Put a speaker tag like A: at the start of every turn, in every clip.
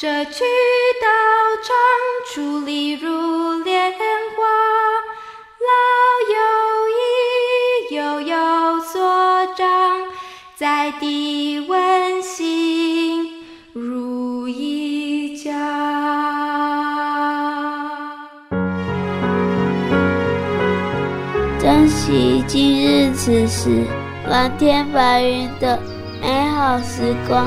A: 舍去道长，矗立如莲花。老有意，幼有所长，在地温馨如一家。
B: 珍惜今日此时，蓝天白云的美好时光。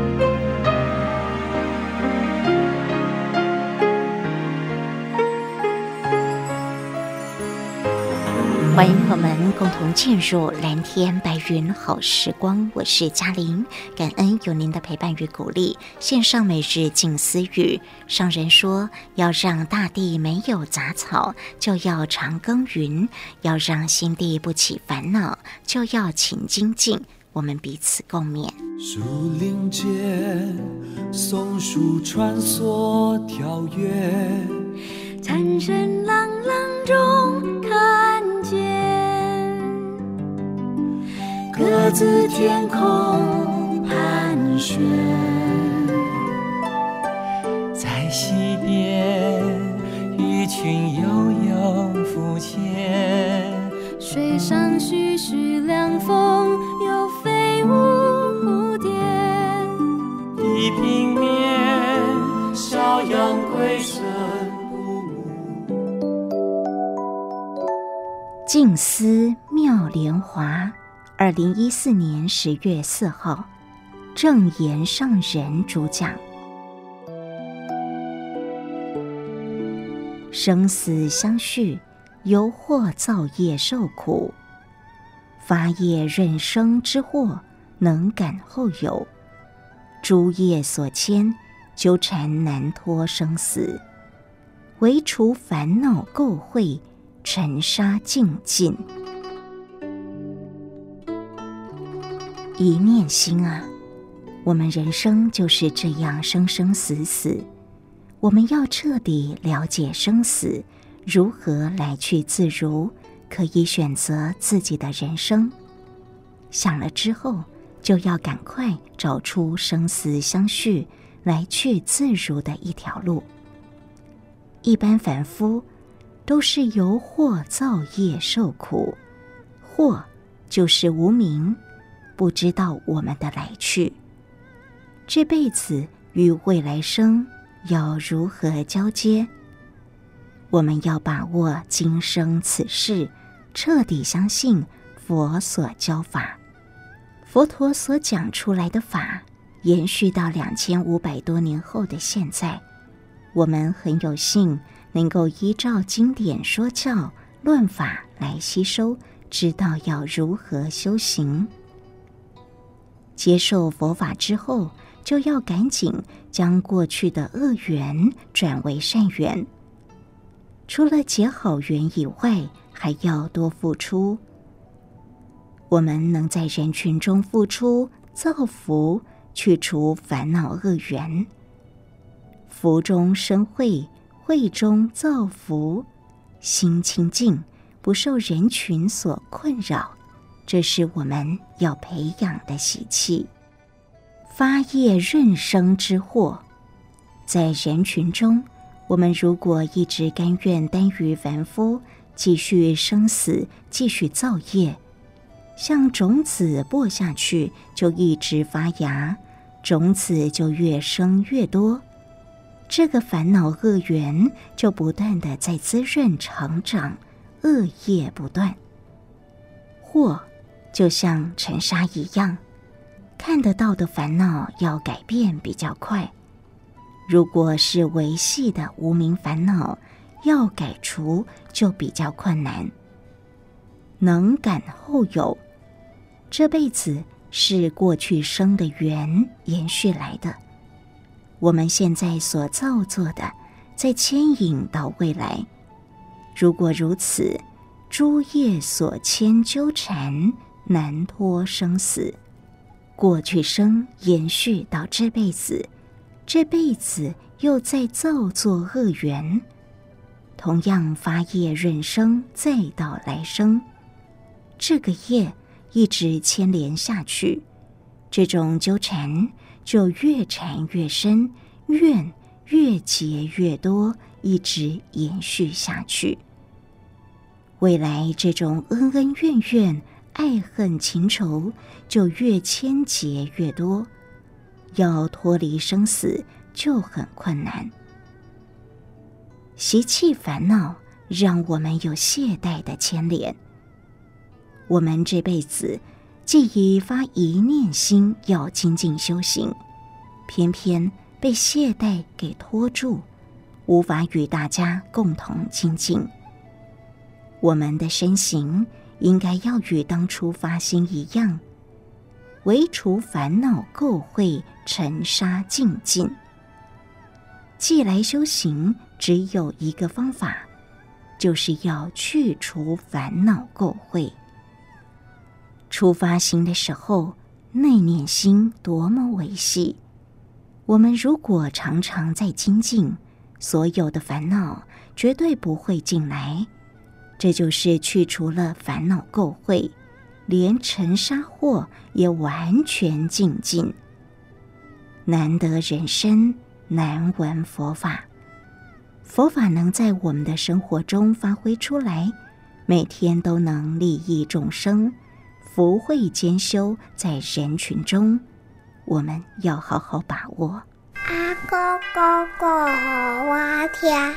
C: 欢迎朋友们共同进入蓝天白云好时光，我是嘉玲，感恩有您的陪伴与鼓励。献上每日静思语，上人说，要让大地没有杂草，就要常耕耘；要让心地不起烦恼，就要勤精进。我们彼此共勉。
D: 树林间，松鼠穿梭跳跃，
E: 蝉声朗朗中看见，
D: 各自天空盘旋，
F: 在溪边，鱼群悠悠浮潜，
E: 水上徐徐凉风，又飞舞蝴蝶，
F: 地平面，
D: 小羊归深。
C: 静思妙莲华，二零一四年十月四号，证言上人主讲。生死相续，由祸造业受苦；发业润生之祸，能感后有。诸业所牵，纠缠难脱生死，唯除烦恼垢秽。尘沙净尽，一念心啊！我们人生就是这样生生死死。我们要彻底了解生死，如何来去自如，可以选择自己的人生。想了之后，就要赶快找出生死相续、来去自如的一条路。一般凡夫。都是由祸造业受苦，祸就是无明，不知道我们的来去。这辈子与未来生要如何交接？我们要把握今生此世，彻底相信佛所教法，佛陀所讲出来的法，延续到两千五百多年后的现在，我们很有幸。能够依照经典说教论法来吸收，知道要如何修行。接受佛法之后，就要赶紧将过去的恶缘转为善缘。除了结好缘以外，还要多付出。我们能在人群中付出造福，去除烦恼恶缘，福中生慧。慧中造福，心清净，不受人群所困扰，这是我们要培养的习气。发业润生之祸，在人群中，我们如果一直甘愿耽于凡夫，继续生死，继续造业，像种子播下去，就一直发芽，种子就越生越多。这个烦恼恶缘就不断的在滋润成长，恶业不断。祸就像尘沙一样，看得到的烦恼要改变比较快；如果是维系的无名烦恼，要改除就比较困难。能感后有，这辈子是过去生的缘延续来的。我们现在所造作的，在牵引到未来，如果如此，诸业所牵纠缠，难脱生死。过去生延续到这辈子，这辈子又再造作恶缘，同样发业润生，再到来生，这个业一直牵连下去，这种纠缠就越缠越深，怨越结越多，一直延续下去。未来这种恩恩怨怨。爱恨情仇就越牵结越多，要脱离生死就很困难。习气烦恼让我们有懈怠的牵连。我们这辈子既已发一念心要精进修行，偏偏被懈怠给拖住，无法与大家共同精进。我们的身形。应该要与当初发心一样，唯除烦恼垢秽尘沙净尽。既来修行，只有一个方法，就是要去除烦恼垢秽。初发心的时候，内念心多么维系，我们如果常常在精进，所有的烦恼绝对不会进来。这就是去除了烦恼垢秽，连尘沙祸也完全净尽。难得人身，难闻佛法。佛法能在我们的生活中发挥出来，每天都能利益众生，福慧兼修在人群中，我们要好好把握。
G: 阿哥哥哥好哇天。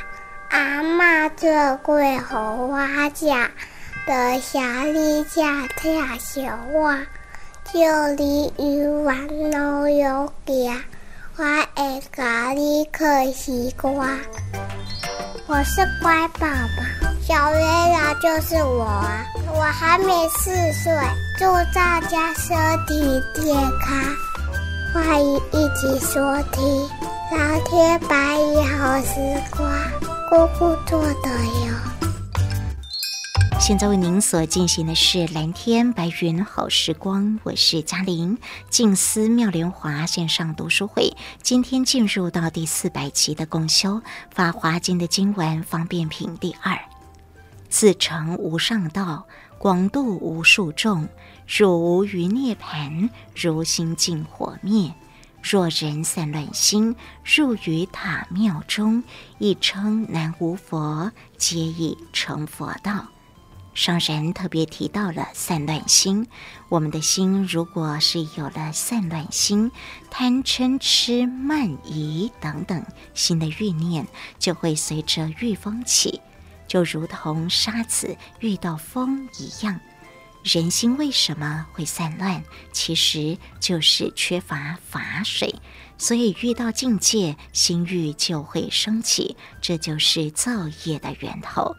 G: 阿妈做过给我吃，在下里吃太小我，就你有玩脑有点，我会咖喱可西瓜。我是乖宝宝，小月亮就是我啊！我还没四岁，祝大家身体健康，欢迎一起收听蓝天白云好时光。姑姑做的哟。
C: 现在为您所进行的是蓝天白云好时光，我是嘉玲。静思妙莲华线上读书会，今天进入到第四百集的共修《法华经》的经文方便品第二：自成无上道，广度无数众，汝无余涅槃，如心尽火灭。若人散乱心，入于塔庙中，亦称南无佛，皆已成佛道。上人特别提到了散乱心，我们的心如果是有了散乱心，贪嗔痴慢疑等等心的欲念，就会随着欲风起，就如同沙子遇到风一样。人心为什么会散乱？其实就是缺乏法水，所以遇到境界，心欲就会升起，这就是造业的源头。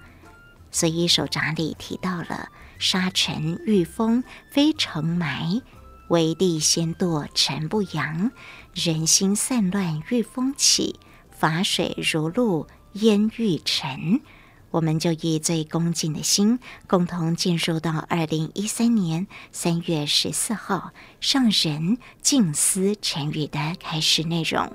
C: 所以手札里提到了沙尘遇风飞尘埋，为地先堕尘不扬。人心散乱遇风起，法水如露烟欲尘。我们就以最恭敬的心，共同进入到二零一三年三月十四号上人静思晨语的开始内容。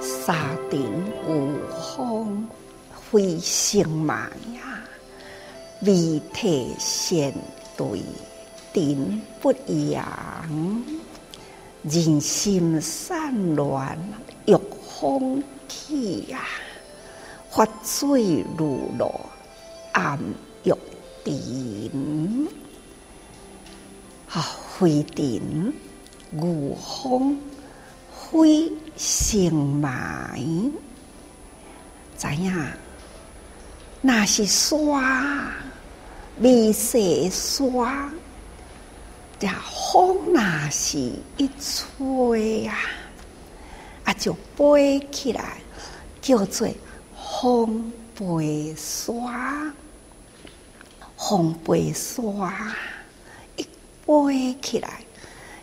H: 沙顶无风飞尘埋呀，为体先对。顶不扬，人心散乱遇风起呀，法水如露暗欲沉。啊，飞顶无风飞尘埋，怎样？那是沙，未洗沙。这风那是一吹呀，啊就飞起来，叫做风飞沙。风飞沙一飞起来，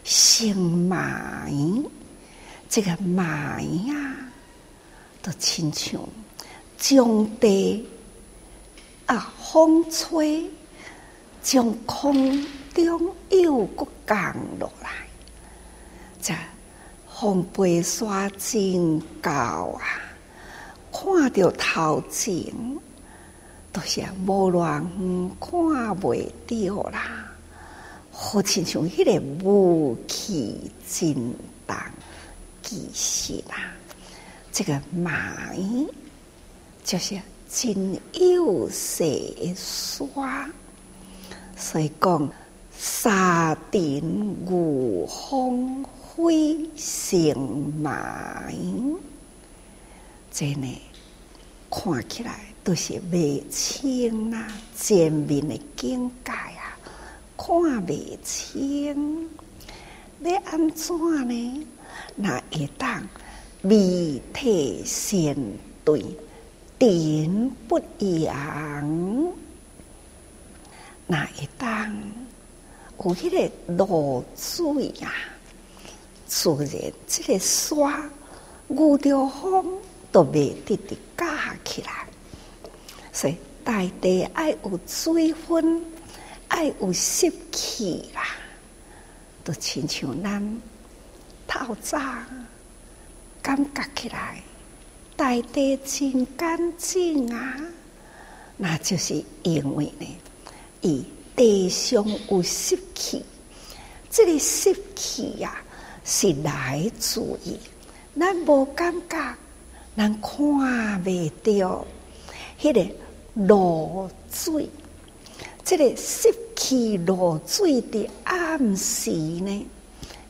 H: 生埋，这个埋呀，都亲像将地啊，风吹，将空中又搁降落来，这风飞沙真高啊！看到头前，都是无乱远看袂到啦。好亲像迄个雾气真重，其实啊，这个霾就是真有势的沙，所以讲沙尘雾风飞成霾，真的看起来都是未清啊，前面的境界啊。看未清，要安怎呢？那会当未体先对，顶不扬。那会当有迄个露水呀，自然这个沙遇着风都袂直直架起来，所以大地爱有水分。爱有湿气啦，都亲像咱透早感觉起来，大地真干净啊！那就是因为呢，伊地上有湿气，这个湿气呀，是来自于咱无感觉，咱看未到，迄个露水。这个湿气露水的暗时呢，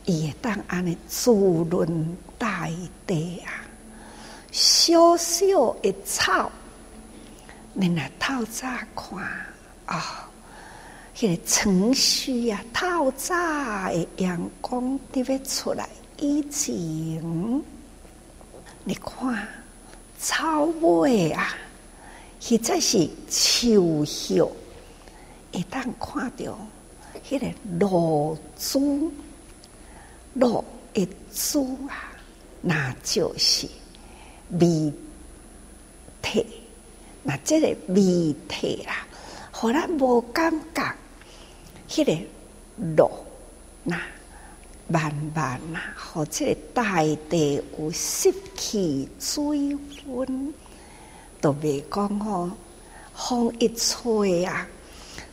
H: 伊会当安尼滋润大地啊！小小的草，你若透早看啊，迄、个程序啊，透早的阳光就会出来以前，你看草尾啊，实在是秋叶。一旦看到迄个露珠，露一珠啊，那就是美体。那这个美体啦，互咱无感觉，迄个露那慢慢呐，或者大地有湿气水分，都未讲吼，风一吹啊。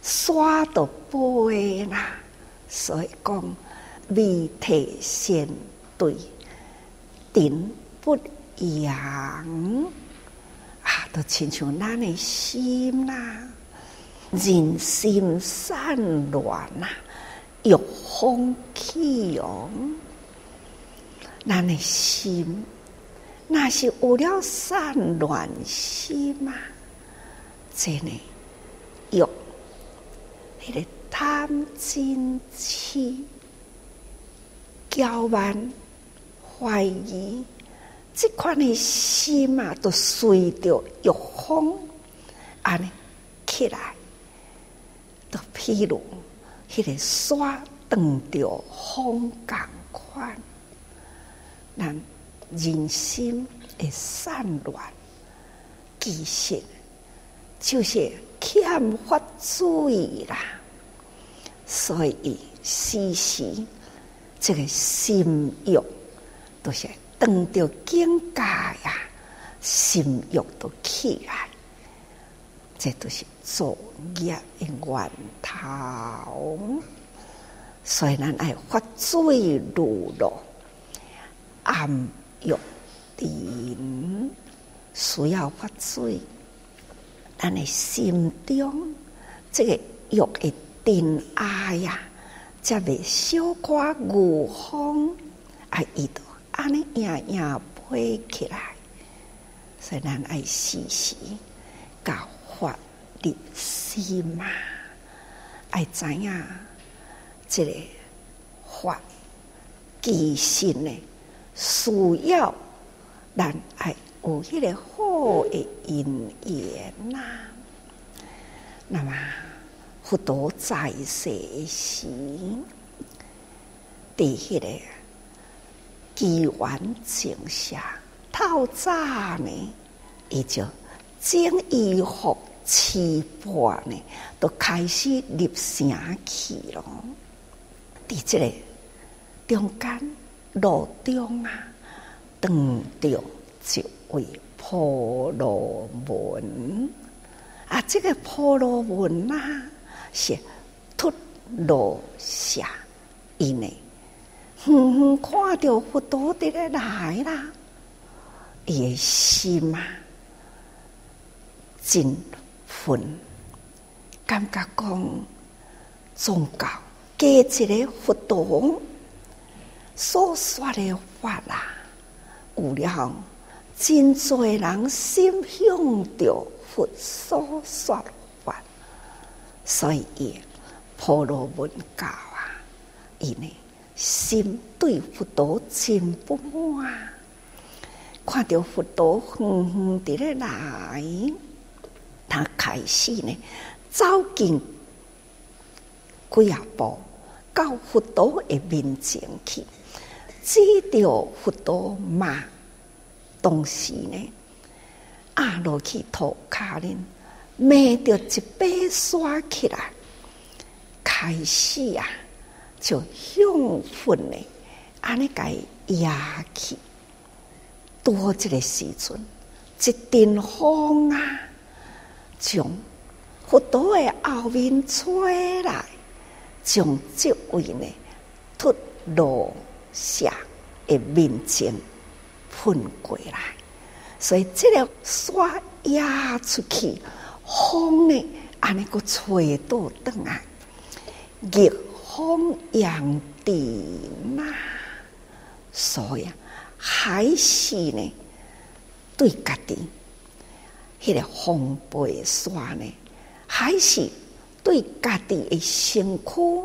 H: 沙都飞啦，所以讲未体先对，顶不扬啊，都亲像咱的心呐，人心散乱呐，欲风起哦，咱的心那是有了散乱心嘛，真的欲。迄个贪嗔痴、骄慢、怀疑，这款的心啊，都随着欲风安尼起来，都譬如迄个沙当着风共款，咱人心会散乱，其实就是。欠发水啦，所以时时这个心欲都是当着境界呀，心欲都起来，这都是作业的源头。所以咱爱发水如露，暗欲定，需要发水。咱的心中这个欲的定爱呀，才会小可御风，啊，伊都安尼样样飞起来。所以咱爱时时教发立心嘛，爱知影这个发其实呢，需要咱爱。有迄个好的因缘呐，那么佛陀在世时，伫迄个机缘镜下，透早呢，伊就整衣服起半呢，都开始入城去咯。伫这个中间路中啊，当着一位婆罗门啊，这个婆罗门啊，是秃罗夏。伊呢，远远看到佛陀伫咧来啦，伊诶心啊，真愤，感觉讲宗教加一个佛陀所说的法啦，有了真多人心向着佛所说的法，所以伊婆罗门教啊。伊呢，心对佛陀真不满，看到佛陀远远地咧来，他开始呢走进几啊步，到佛陀的面前去，指着佛陀骂，同时呢压落去涂骹呢，骂着一把刷起来，开始啊。就兴奋呢，安尼个压去，多这个时阵，一阵风啊，将佛陀的后面吹来，将这位呢，秃罗夏的面前喷过来，所以这个沙压出去，风呢，安尼个吹到转来，热。风扬地嘛，所以还是呢，对家己，迄个风背沙呢，还是对家己的身躯，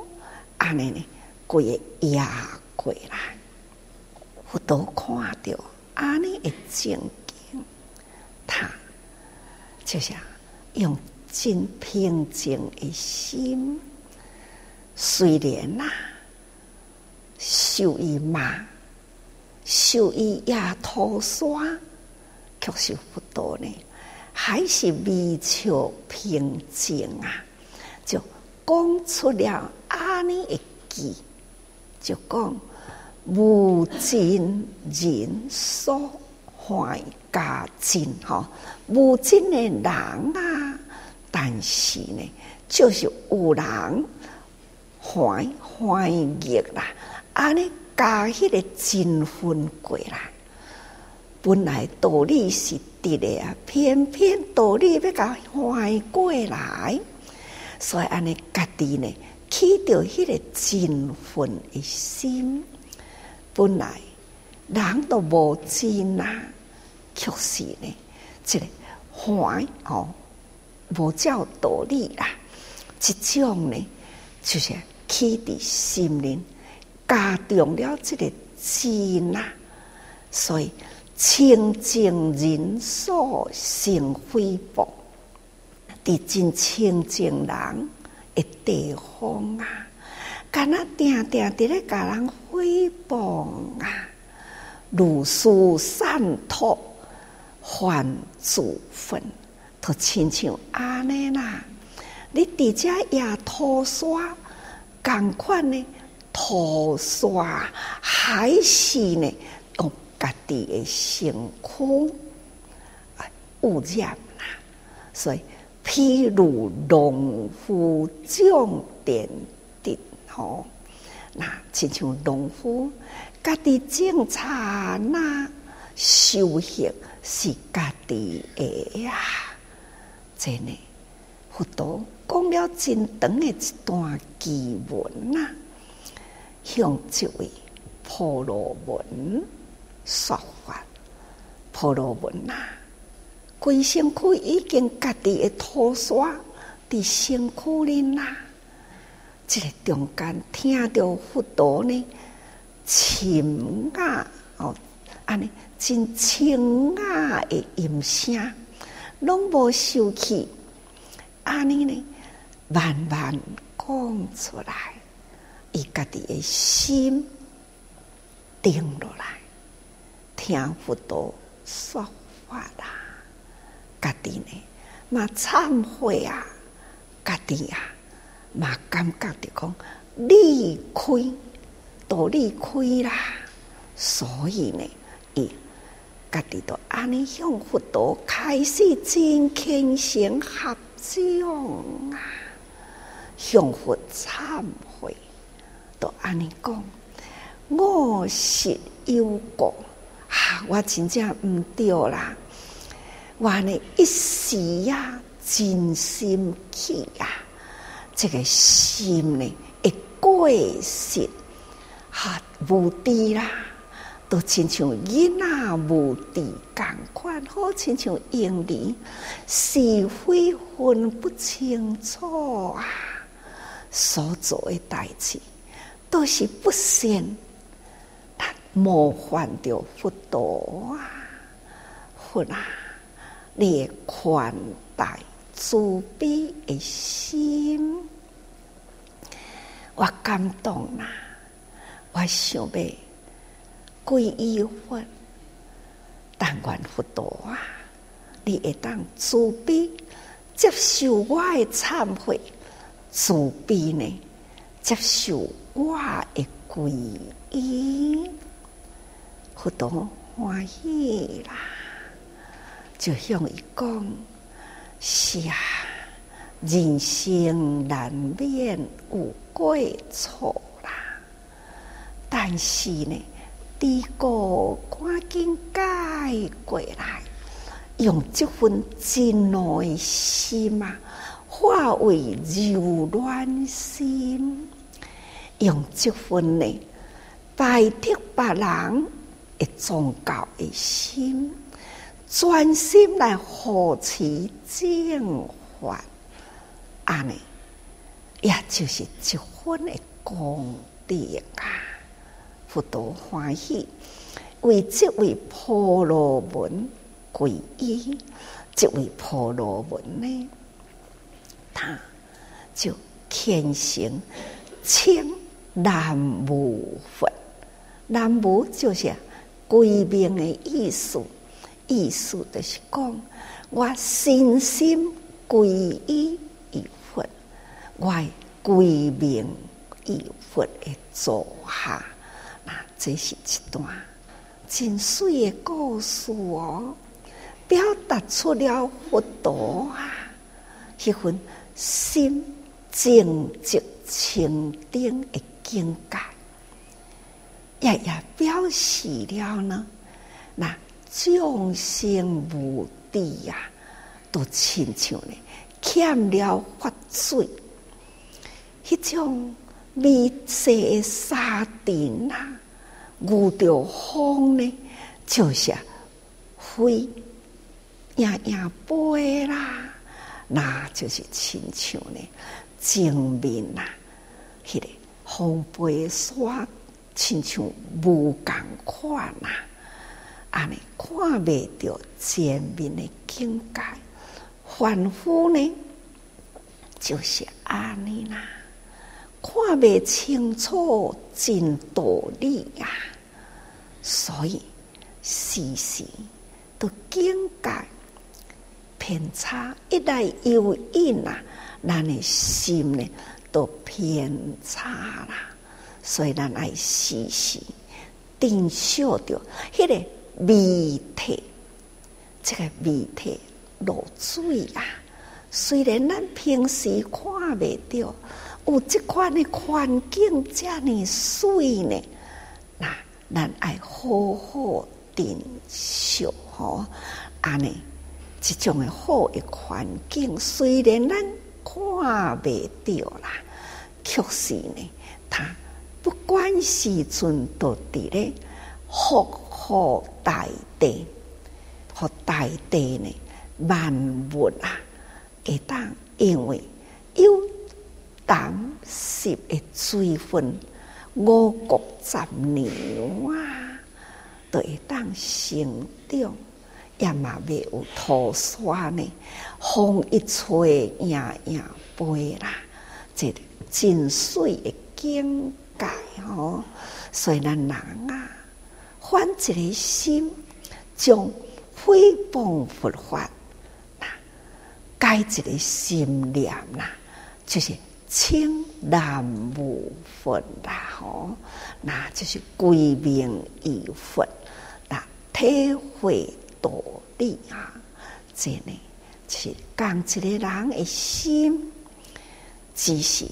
H: 安尼呢，过压过来。佛陀看到安尼的情景，他就像用真平静的心。虽然呐，受伊骂，受伊压头刷，可是佛陀呢，还是微笑平静啊，就讲出了阿尼一句，就讲无尽人所坏家尽哈，无尽的人啊，但是呢，就是有人。怀怀疑啦，安尼加迄个真分过来，本来道理是的啊，偏偏道理要甲坏过来，所以安尼家己呢起着迄个真分的心，本来人都无真啊，确实呢，这个坏哦，无照道理啦，这种呢就是。起伫心灵加重了这个真啊，所以清净人所生诽谤，伫真清净人的地方啊，敢若定定伫咧甲人诽谤啊，如是散脱还自焚，都亲像安尼啦，你伫遮也涂刷。共款呢，涂刷还是呢，家己的身躯污染啦。所以，譬如农夫种田地，吼，那亲像农夫家己种田那收获是家己的呀，真的，佛陀。讲了真长的一段经文呐，向这位婆罗门说法。婆罗门呐，规身躯已经家己的涂刷伫身躯里呐，这个中间听到佛陀呢，清雅哦，安尼真清雅的音声，拢无受气，安尼呢？慢慢讲出来，伊家己的心定落来，听佛陀说法啦，家己呢嘛忏悔啊，家己啊嘛感觉着讲离开都离开啦，所以呢，伊家己都安尼向佛陀开始真虔诚合掌啊，向佛忏悔，都安尼讲。我是有过，啊！我真正毋对啦。我呢一时呀，真心气呀，这个心呢会过失，哈无知啦，都亲像囡仔无知共款，好亲像婴儿是非分不清楚啊，所做诶代志都是不善。模范着佛陀啊，佛啊，你宽大慈悲的心，我感动啦！我想要皈依佛，但愿佛陀啊，你会当慈悲接受我的忏悔，慈悲呢接受我的皈依。佛陀欢喜啦，就向伊讲：是啊，人生难免有过错啦，但是呢，第个赶紧改过来，用这份真爱心啊，化为柔软心，用这份呢，拜托别人。一宗教的心，专心来护持正法，安尼，也就是一分的功德啊！佛陀欢喜，为这位婆罗门皈依，这位婆罗门呢，他就虔诚称南无佛，南无就是。归命的意思，意思就是讲，我身心归依于佛，我归命于佛的座下。那这是一段真水的故事哦，表达出了佛陀啊，一份心静寂清净的境界。也也表示了呢，那众生无地呀，都亲像呢欠了法水，迄种微细的沙尘呐，遇着风呢，就是飞呀呀飞啦，那就是亲像呢正面呐，迄个风飞沙。亲像无共款呐，安尼看未着前面的境界，凡夫呢就是安尼啦，看未清楚真道理啊，所以时时都境界偏差，一来有因啊，咱的心呢都偏差啦。所以咱爱时时珍惜着迄个美体，这个美体露水啊！虽然咱平时看未到，有这款的环境这么水呢，那咱爱好好珍惜吼，安尼这种的好诶环境，虽然咱看未到啦，确实呢，它。不管时阵都伫咧福祸大地，和大地呢万物啊，会当因为有胆识的水分，五谷杂粮啊，都会当成长，也嘛未有土沙呢，风一吹，呀呀飞啦，这真水的景。改吼，所以咱人啊，反一个心，将诽谤佛法，那改一个心念呐，就是称南无佛啦，吼，那就是归命于佛，那体会道理啊，这呢，就是讲一个人的心，只是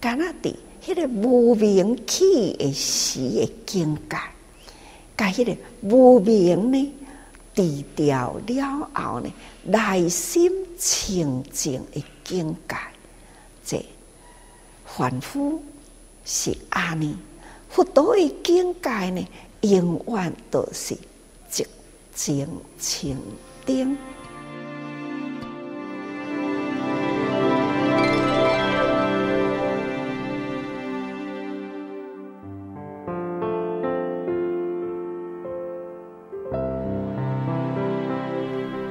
H: 干那的，迄个无名起的时的境界。甲迄个无名呢，除掉了后呢，内心清净的境界，这凡夫是安尼，佛陀的境界呢，永远都是寂静清净。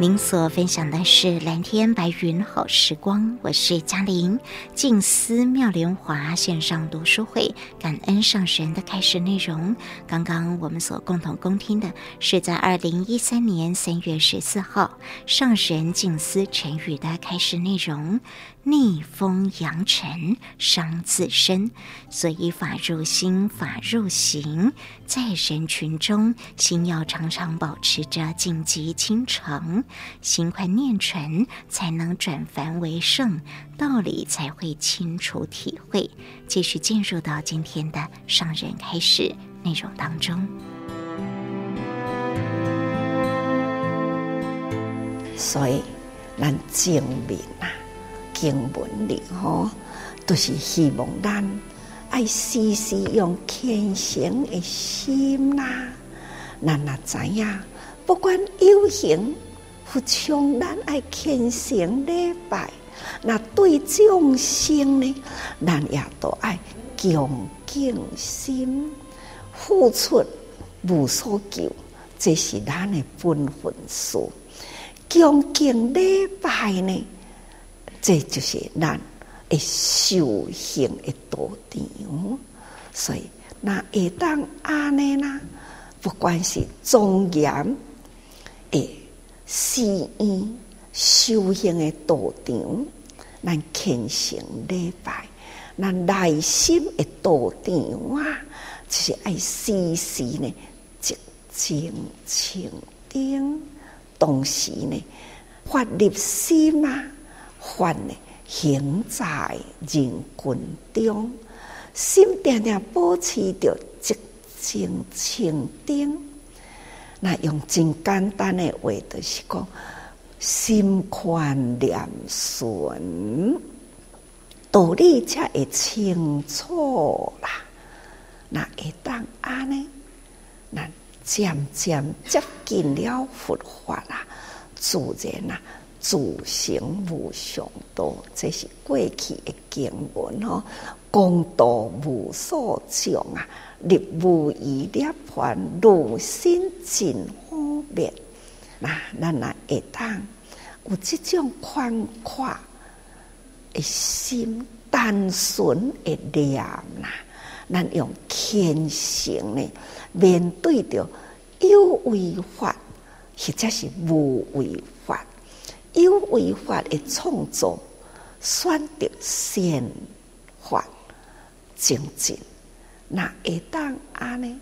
C: 您所分享的是蓝天白云好时光，我是嘉玲。静思妙莲华线上读书会，感恩上神的开始内容。刚刚我们所共同恭听的是在二零一三年三月十四号上神静思晨语的开始内容。逆风扬尘伤自身，所以法入心，法入行，在人群中，心要常常保持着静极清澄，心宽念纯，才能转凡为圣，道理才会清楚体会。继续进入到今天的上人开始内容当中，
H: 所以咱证明啊。经文里吼，都、就是希望咱爱时时用虔诚的心呐，咱若知影，不管有形或像咱爱虔诚礼拜，那对众生呢，咱也都爱恭敬心，付出无所求，这是咱的本分事。恭敬礼拜呢？这就是咱的修行的道场，所以那会当安尼啦，不管是庄严的寺院修行的道场，咱虔诚礼拜，咱内心的道场啊，就是爱时时呢，寂静清定，同时呢，发立心啊。凡呢，行在人群中，心定定保持着寂静清定。那用真简单的话，就是讲心宽念顺，道理才会清楚啦。那会当安呢？那渐渐接近了佛法啦，自然啦。自成无上道，这是过去的经文吼。功德无所讲啊，立无余涅槃，如心尽方便。那咱来会当有这种宽阔的心，单纯的念呐，咱用虔诚呢面对着有为法，或者是无为法。有为法的创造，选择善法精进，那会当安尼？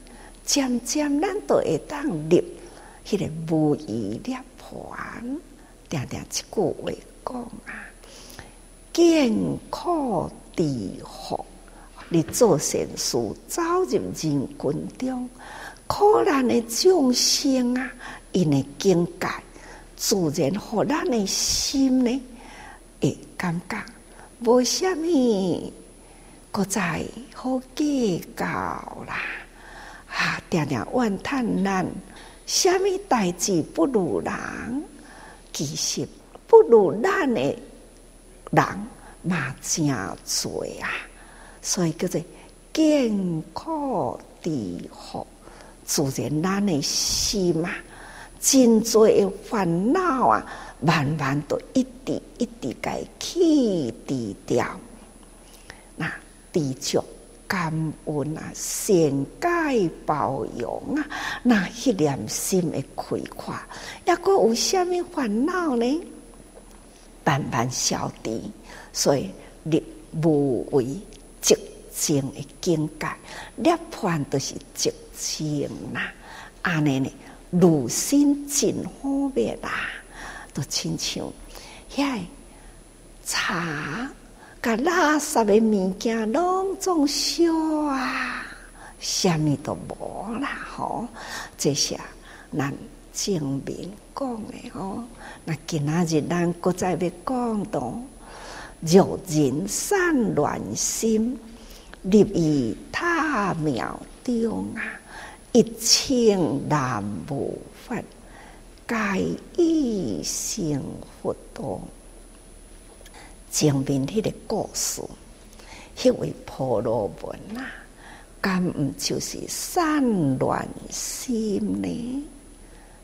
H: 渐渐咱都会当立，迄个无余涅槃。定定一句话讲啊，艰苦地福，你做善事，走入人群中，苦难的众生啊，因的境界。自然，互咱的心呢，会感觉无虾米，搁再好计较啦。啊，定定怨叹咱，虾米代志不如人，其实不如咱的人嘛真多啊。所以叫做见苦知福，自然咱的心啊。真多的烦恼啊，慢慢都一滴一滴给去除掉。那知足感恩啊，善解包容啊，那一念心的开阔，抑阁有虾米烦恼呢？慢慢消除，所以你无为寂静的境界，涅槃都是寂静呐。安尼呢，如心真好灭啦，都亲像遐茶。甲垃圾的物件拢总烧啊，啥物都无啦吼！这些咱证明讲的吼，那今仔日咱搁再要讲到，若人散乱心，立于他庙中啊，一清难无法，皆以成佛道。前面迄个故事，迄位婆罗门啊，敢毋就是散乱心呢？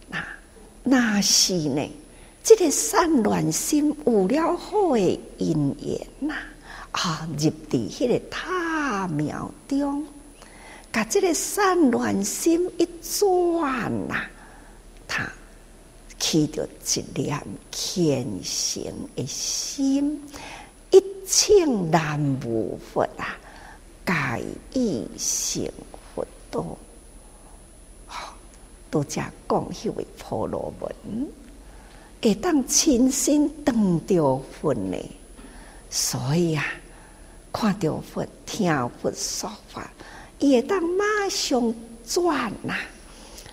H: 那那是呢？这个散乱心有了好诶因缘呐，啊，入伫迄个塔庙中，甲这个散乱心一转呐，他。起着一念虔诚的心，一切难无佛啊，皆以成佛道。好，都只讲迄位婆罗门，会当亲身当着佛呢。所以啊，看着佛，听佛说法，伊会当马上转呐，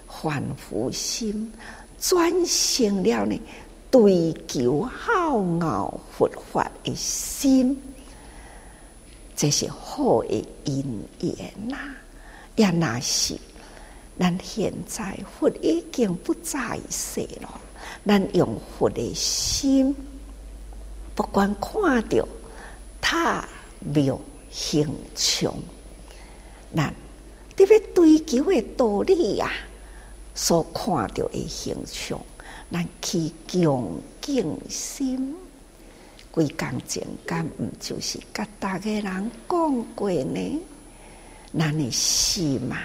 H: 凡夫心。转成了呢，追求好乐佛法的心，这是好的因缘呐。也那是，咱现在佛已经不在世了，咱用佛的心，不管看到塔庙形象，咱特别追求的道理呀。所看到的形象，咱去恭敬心，归刚前敢毋就是甲大家人讲过呢？咱的心嘛，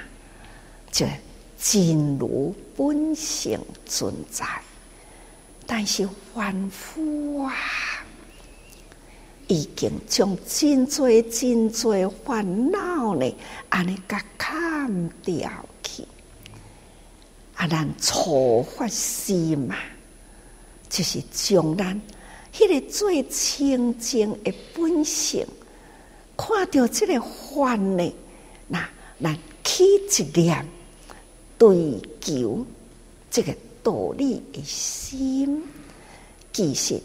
H: 就真如本性存在，但是凡夫啊，已经将真多真多烦恼呢，安尼甲砍掉去。啊，咱初发心嘛，就是将咱迄个最清净的本性，看到这个烦呢，那咱起一念追求这个道理的心，其实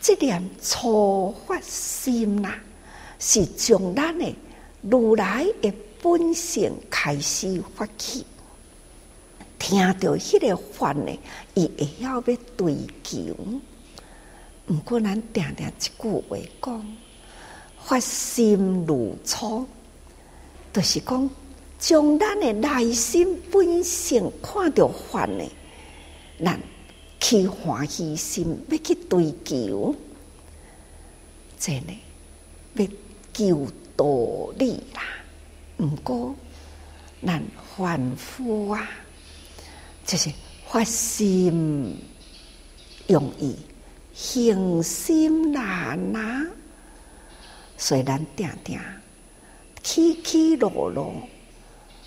H: 这点初发心呐，是从咱的如来的本性开始发起。听到迄个话呢，伊会晓要追求。毋过咱定定一句话讲，发心如初，就是讲将咱的内心本性看到法呢，咱去欢喜心要去追求，真呢要求道理啦。毋过咱凡夫啊。就是发心容易，行心难啊！所以咱定定起起落落，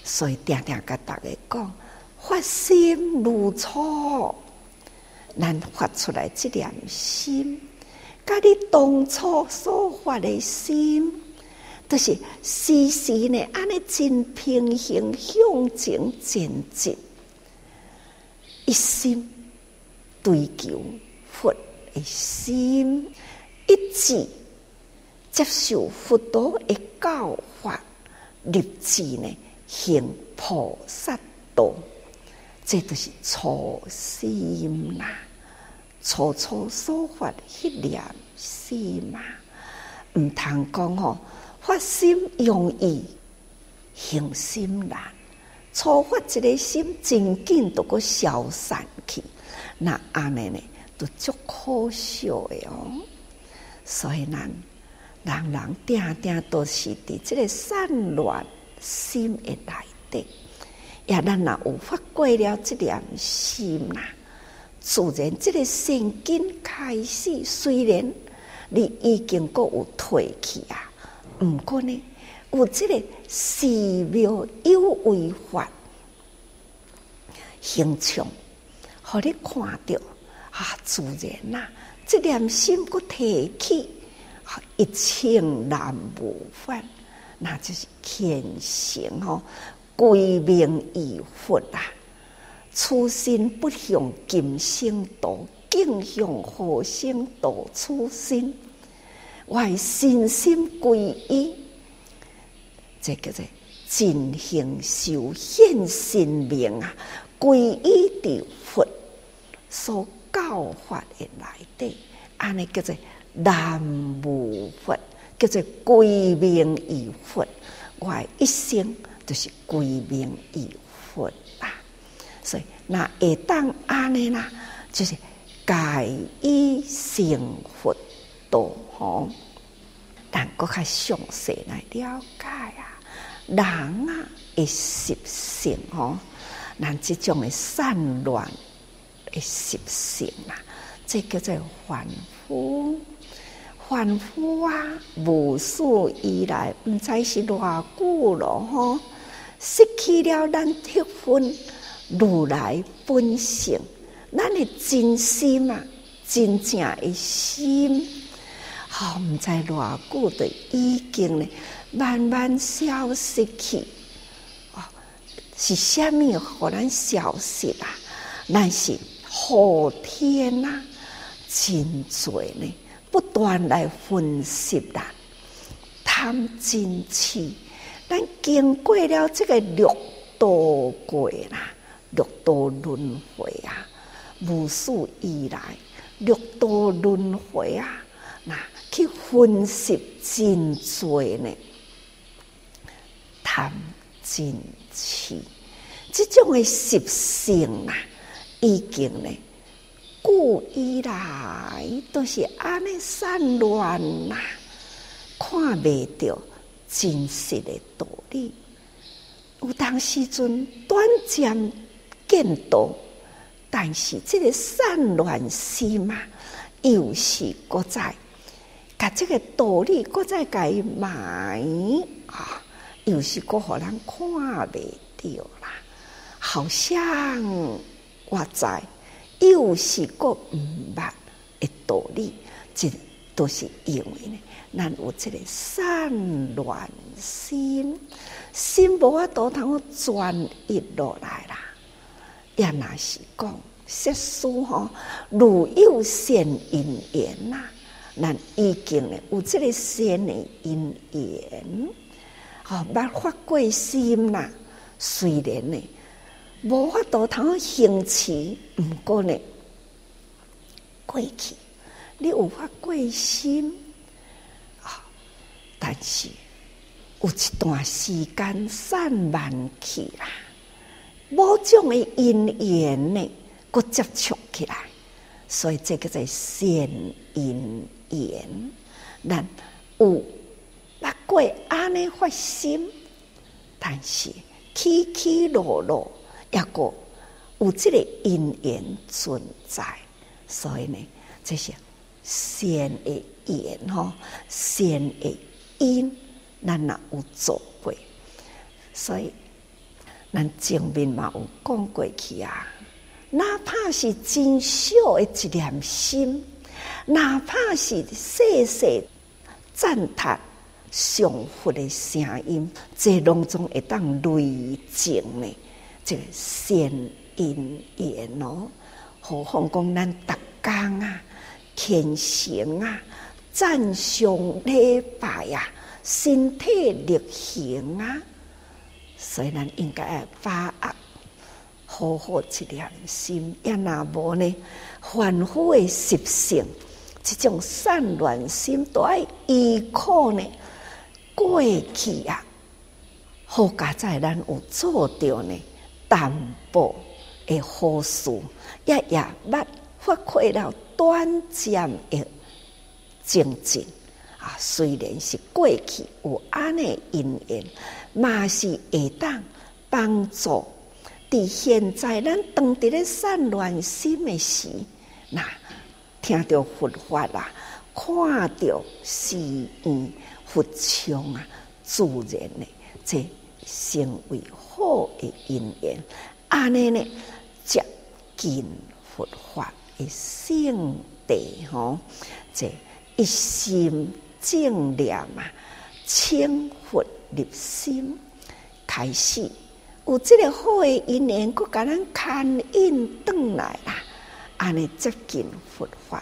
H: 所以定定甲大家讲，发心如初，咱发出来这点心，甲你当初所发的心，都、是时时呢，安尼真平行向前前进。一心追求佛的心，一直接受佛陀的教法，立志呢行菩萨道，这都是初心啦。初初所发一念心嘛，毋通讲吼，发心容易，行心难。初发一个心，真紧都个消散去，那安尼呢，都足可笑的哦。所以咱人人定定都是伫即个散乱心的内底，也咱若有发过了即点心啦，自然即个神经开始，虽然你已经阁有退去啊，毋过呢，有即个寺庙有为法形象，互你看着啊，自然呐、啊，即念心阁提起。一清难无返，那就是虔诚哦，归命于佛啊！初心不向今生度，竟向后生度初心。为信心归依，这个在尽行修现神明啊！归依的佛所教法的内底，安尼叫做。南无佛，叫做归命于佛。我一生就是归命于佛啊！所以那会当安尼啦，就是改以成佛道吼。但阁较详细来了解啊，人啊的习性吼，咱即种的散乱的习性啊，这叫做凡夫。凡夫啊，无数以来，毋知是偌久咯吼，失去了咱迄份如来本性，咱的真心啊，真正的心，吼，毋知偌久的已经呢，慢慢消失去。哦，是虾米互咱消失啊？咱是好天呐，真罪呢。不断来分析啦，贪嗔痴，咱经过了这个六道过啦，六道轮回啊，无数以来六道轮回啊，那去分析真多呢，贪嗔痴这种的习性啊，已经呢。故以来都是安尼散乱呐，看未着真实的道理。有当时阵短暂见到，但是这个散乱心嘛，又是搁在，甲这个道理搁在改埋啊，又是搁互人看未着啦，好像我在。又是搁毋捌的道理，真都是因为呢，咱有这个散乱心，心无法度通转移落来啦。也若是讲，世事吼，如有善因缘呐，咱已经呢有这个善的因缘，吼，捌发过心啦。虽然呢。无法度通行持，毋过呢，过去你有发过心啊，但是有一段时间散漫去啦，某种的因缘呢，搁接触起来，所以这个在善因缘，咱有捌过安尼发心，但是起起落落。抑个有这个因缘存在，所以呢，这些善的缘吼，善的因，咱也有做过。所以，咱前面嘛有讲过去啊，哪怕是真小的一念心，哪怕是细细赞叹上佛的声音，这拢总会当累积呢。这个善因缘哦，何况讲咱逐工啊，虔诚啊，赞颂礼拜啊，身体力行啊，所以咱应该要把握好好一念心，也若无呢，凡夫的习性，这种散乱心都要依靠呢过去啊，好佳在咱有做到呢。淡薄的好事，也也捌发挥了短暂的精进啊，虽然是过去有安尼因缘，嘛是会当帮助。伫现在咱当伫咧散乱心诶时，那听着佛法啦，看着寺院佛像啊，自然诶，这成为好诶因缘。安尼呢，接近佛法诶圣地吼，这一心正念啊，清佛入心，开始。有这个好的因缘，佫甲咱牵引转来啦，安尼接近佛法，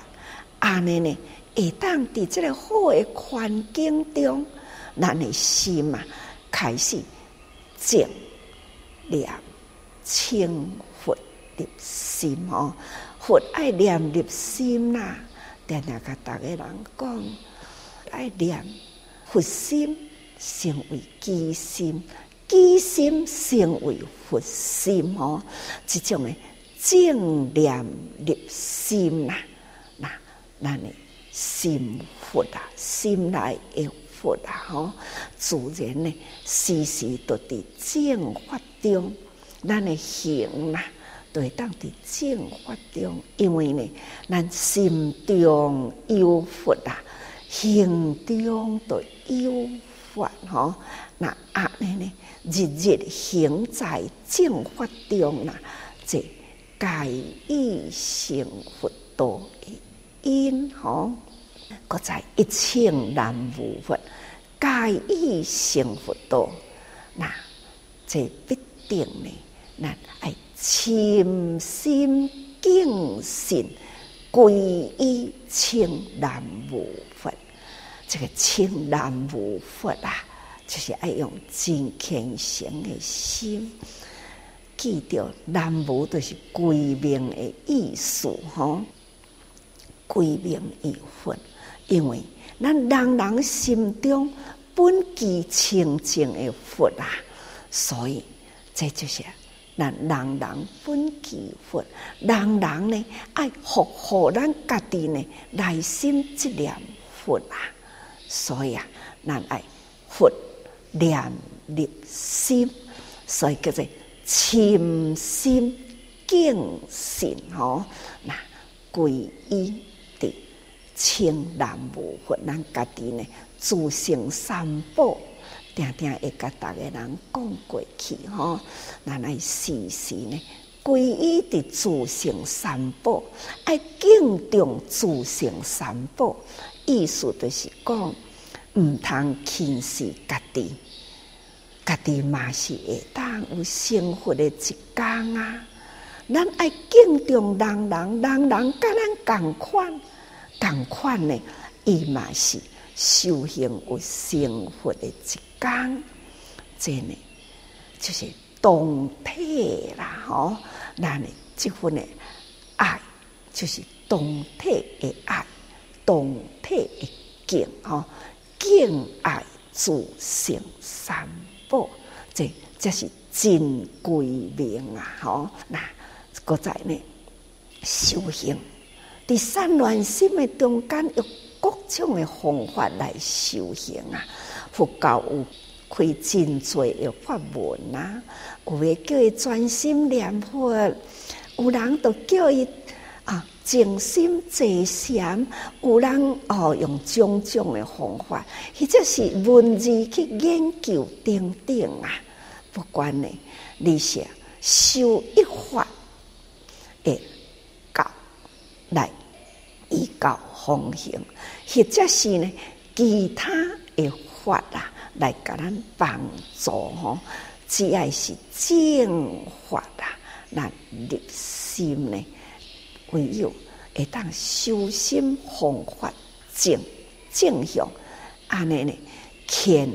H: 安尼呢会当伫这个好的环境中，咱的心啊开始正念清佛入心哦，佛爱念入心啦，定定甲逐个人讲，爱念佛心成为机心。机心成为佛心哦，这种的正念入心呐，那那你心佛啊，心内有佛啊，吼，自然呢，时时都伫正法中，咱的行呐，对当伫正法中，因为呢，咱心中有佛啊，行中都有佛吼，那安尼呢？日日行在正法中啦，这皆以成佛道的因吼，搁在一切难无佛，皆以成佛道。那这必定呢，咱爱深心敬信，皈依清南无佛。这个清南无佛啊！就是爱用真虔诚的心，记着南无都是归命的意思吼，归命于佛，因为咱人人心中本具清净的佛啊，所以这就是咱人人本具佛，人人呢爱复活咱家己呢内心这念佛啊，所以啊，咱爱佛。念入心，所以叫做潜心敬信吼。那皈依的称南无佛，咱家己呢自性三宝，定定会甲逐个人讲过去吼。咱爱时时呢皈依的自性三宝，爱敬重自性三宝，意思就是讲。毋通轻视家己，家己嘛是会当有生活的一天啊！咱爱敬重人人，人人甲咱共款，共款呢，伊嘛是修行有生活的一讲真呢，就是动体啦，吼！咱呢，这份的爱，就是动体的爱，动体的敬，吼！敬爱自性三宝，这这是真贵命啊！吼，那搁在呢修行，伫三乱心的中间，用各种的方法来修行啊！佛教有开真多的法门啊，有诶叫伊专心念佛，有人都叫伊。啊，静心坐禅，有人哦用种种的方法，或者是文字去研究等等啊。不管呢，你是修一法诶教来依教奉行，或者是呢其他的法啊来甲咱帮助吼，只要是正法啊，那入心呢。唯有会当修心方法正正向，安尼呢，虔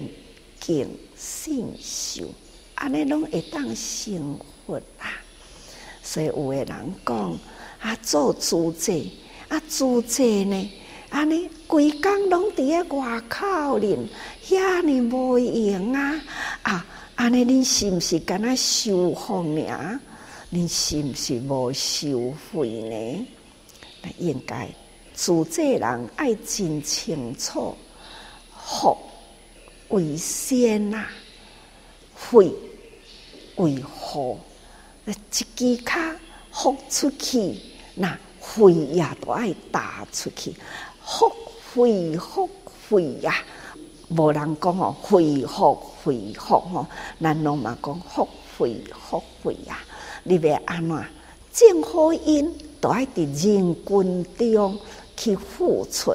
H: 敬信受，安尼拢会当成佛啦。所以有个人讲啊，做主者啊，主者呢，安尼规工拢伫咧外口哩，遐尼无用啊！啊，安尼恁是毋是敢那修福尔？你是不是无收费呢？那应该，主这人爱真清楚，福为先呐，慧为后，一支脚福出去，那慧也都爱踏出去，福慧福慧呀，无人讲哦，慧福慧福哦，咱拢嘛讲福慧福慧呀，你要安怎正好因，都爱伫人群中去付出。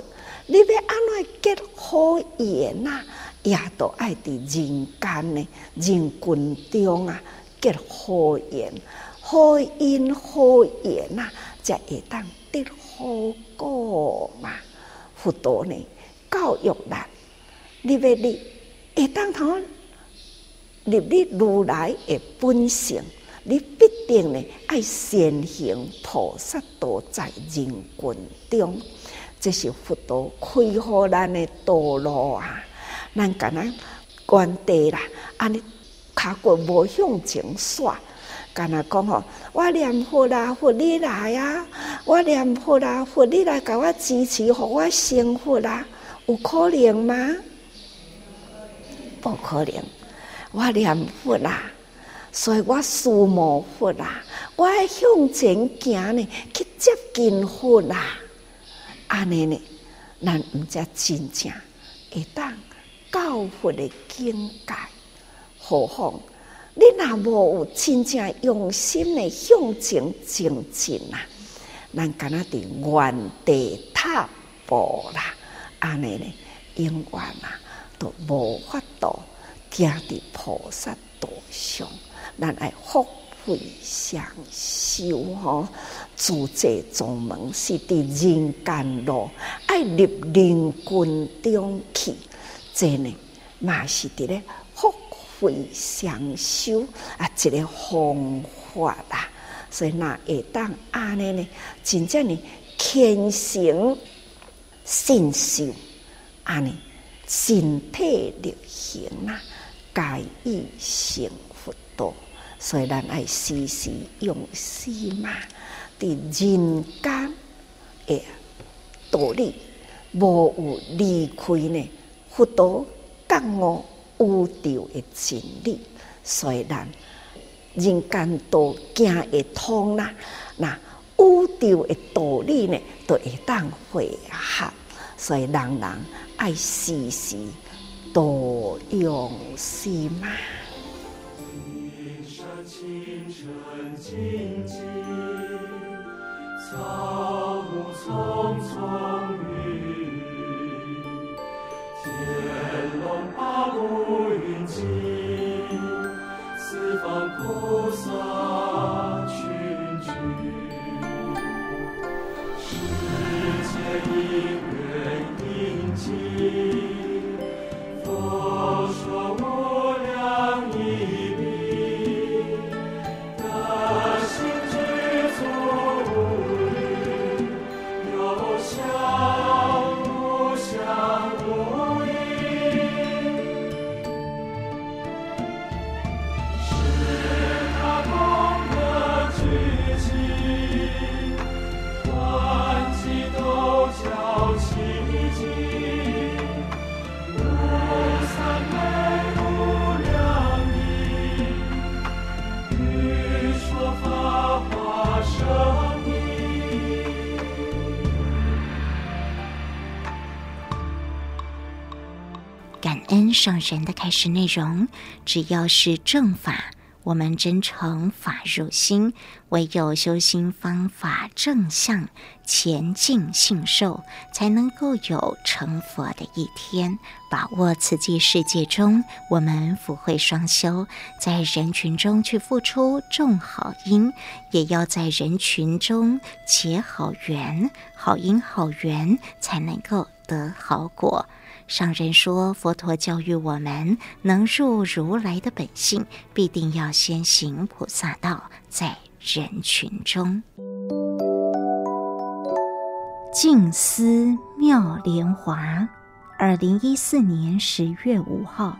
H: 你要安怎结好缘呐？也都爱伫人间呢，人群中啊结好缘，好因好缘呐，才会当得好果嘛。佛陀呢教育咱，你要你会当通入你如来的本性，你必定呢爱先行菩萨道在人群中。这是佛陀开好咱的道路啊！咱敢若原地啦，安尼脚骨无向前紲，敢若讲吼，我念佛啦，佛你来啊！我念佛啦，佛你来甲我支持，互我成佛啦，有可能吗？不可能！我念佛啦，所以我思无佛啦，我向前行呢，去接近佛啦。安尼呢，咱毋才真正会当教佛的境界。何况你若无有真正用心的向前精进啊，咱敢若伫原地踏步啦。安尼呢，永远啊都无法度行伫菩萨道上。咱爱福慧双修吼。自在宗门是伫人间路，爱入人群中去，这呢嘛是伫咧慧双修啊，一个方法啦。所以那会当安尼呢，真正呢虔诚信修，安尼身体力行啊，皆以成佛道。所以咱爱时时用心嘛。伫人间诶道理，无有离开呢？佛陀觉悟宇宙诶真理，所以咱人间道行会通啦。那宇宙诶道理呢，都会当会合。所以人人爱时时多用心嘛。
D: 草木葱葱八部云集，四方菩萨。
C: 上人的开示内容，只要是正法，我们真诚法入心，唯有修心方法正向前进信受，才能够有成佛的一天。把握此际世界中，我们福慧双修，在人群中去付出种好因，也要在人群中结好缘，好因好缘才能够得好果。上人说，佛陀教育我们，能入如来的本性，必定要先行菩萨道，在人群中。静思妙莲华，二零一四年十月五号，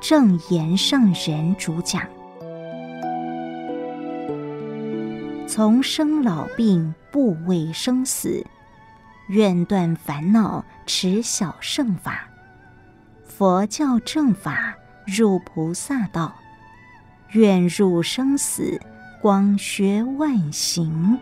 C: 正言上人主讲。从生老病，不畏生死。愿断烦恼，持小乘法，佛教正法入菩萨道，愿入生死广学万行。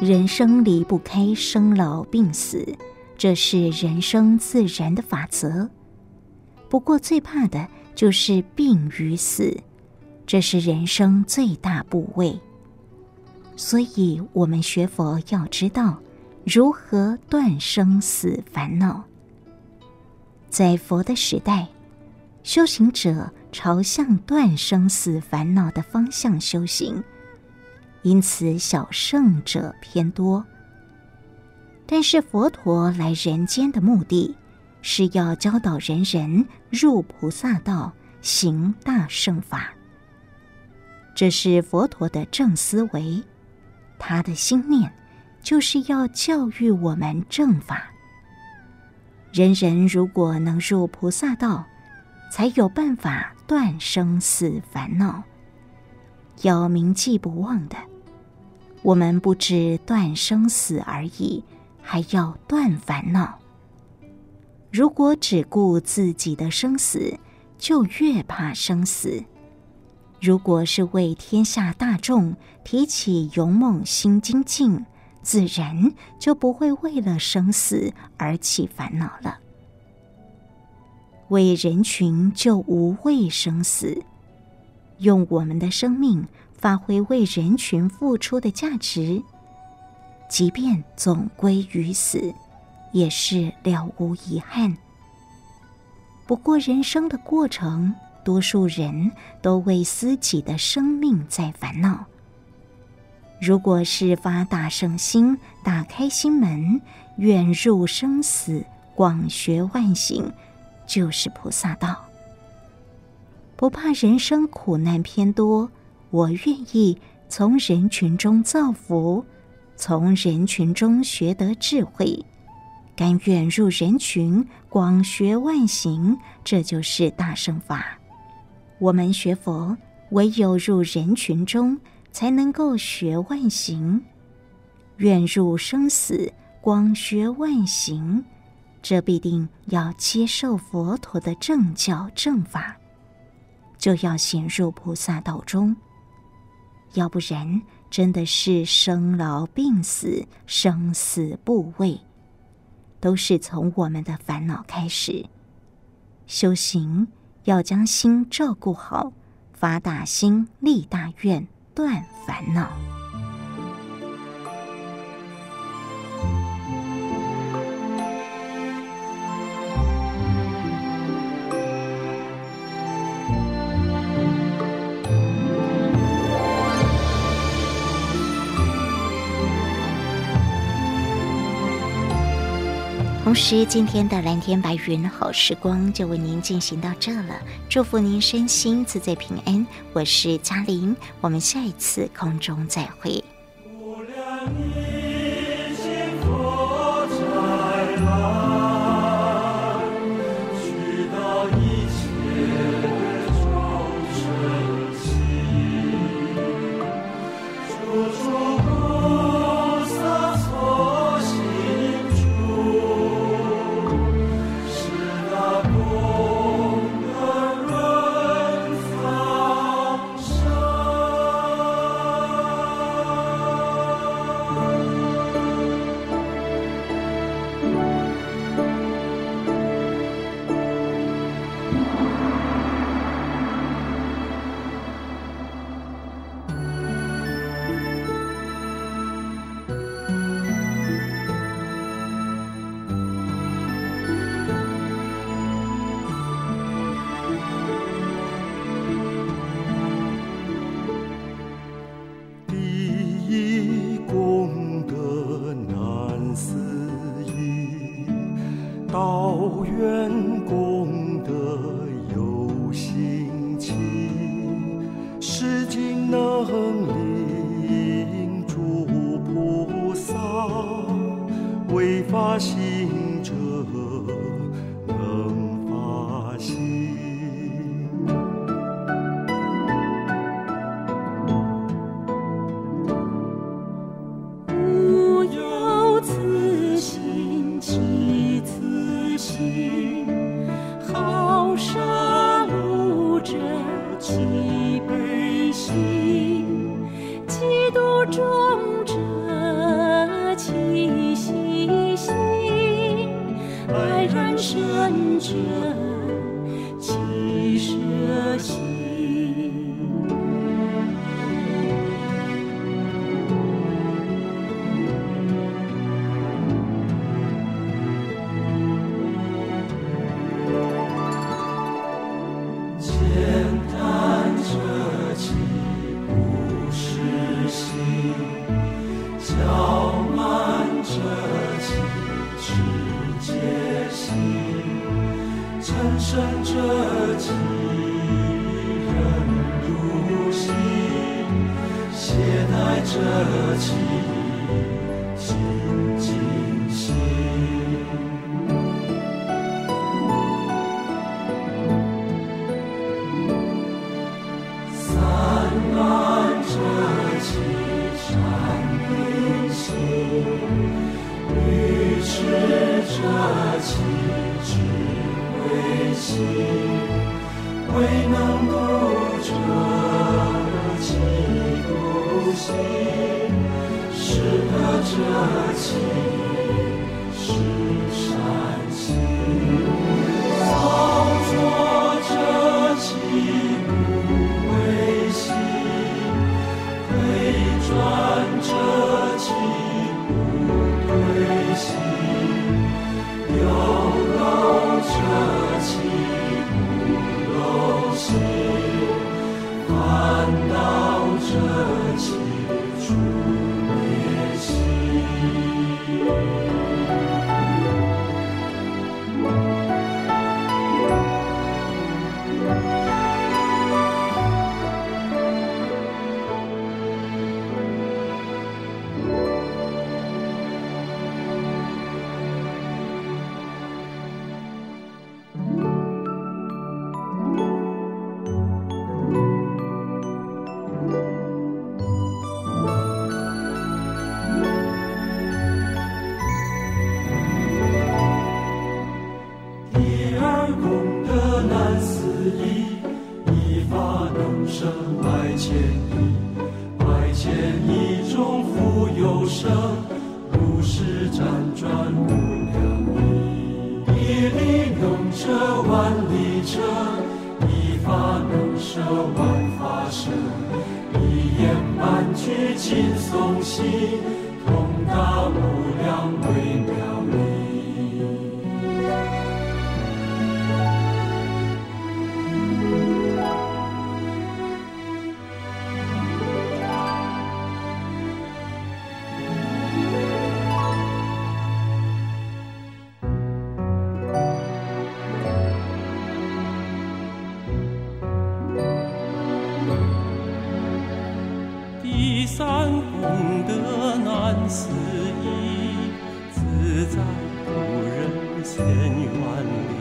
C: 人生离不开生老病死，这是人生自然的法则。不过最怕的就是病与死，这是人生最大怖畏。所以，我们学佛要知道如何断生死烦恼。在佛的时代，修行者朝向断生死烦恼的方向修行。因此，小圣者偏多。但是，佛陀来人间的目的，是要教导人人入菩萨道，行大乘法。这是佛陀的正思维，他的心念就是要教育我们正法。人人如果能入菩萨道，才有办法断生死烦恼，要铭记不忘的。我们不只断生死而已，还要断烦恼。如果只顾自己的生死，就越怕生死；如果是为天下大众提起勇猛心精进，自然就不会为了生死而起烦恼了。为人群就无畏生死，用我们的生命。发挥为人群付出的价值，即便总归于死，也是了无遗憾。不过人生的过程，多数人都为自己的生命在烦恼。如果是发大圣心，打开心门，愿入生死，广学万行，就是菩萨道。不怕人生苦难偏多。我愿意从人群中造福，从人群中学得智慧，甘愿入人群，广学万行，这就是大乘法。我们学佛，唯有入人群中，才能够学万行。愿入生死，广学万行，这必定要接受佛陀的正教正法，就要行入菩萨道中。要不然，真的是生老病死、生死怖畏，都是从我们的烦恼开始。修行要将心照顾好，发大心、立大愿，断烦恼。同时，今天的蓝天白云好时光就为您进行到这了。祝福您身心自在平安。我是嘉玲，我们下一次空中再会。
I: Oh. 未能度者，几度心
D: 失得者情失。思意，自在无人千万里，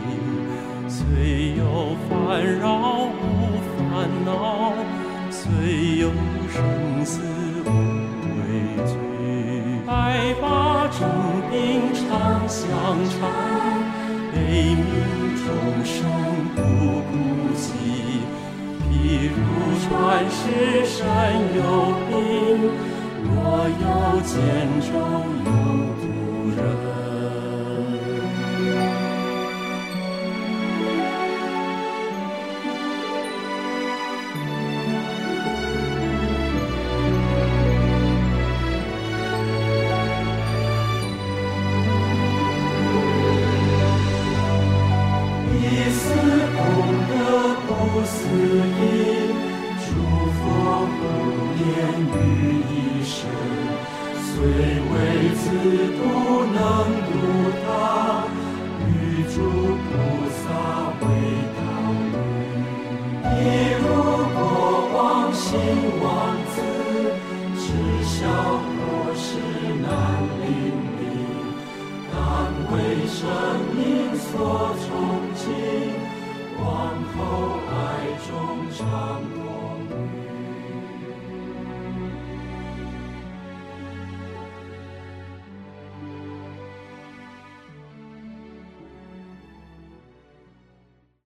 D: 虽有烦扰无烦恼，虽有生死无畏惧。百发重冰常相缠，悲鸣众生不孤寂。譬如传世山有病。我有千愁，有故人。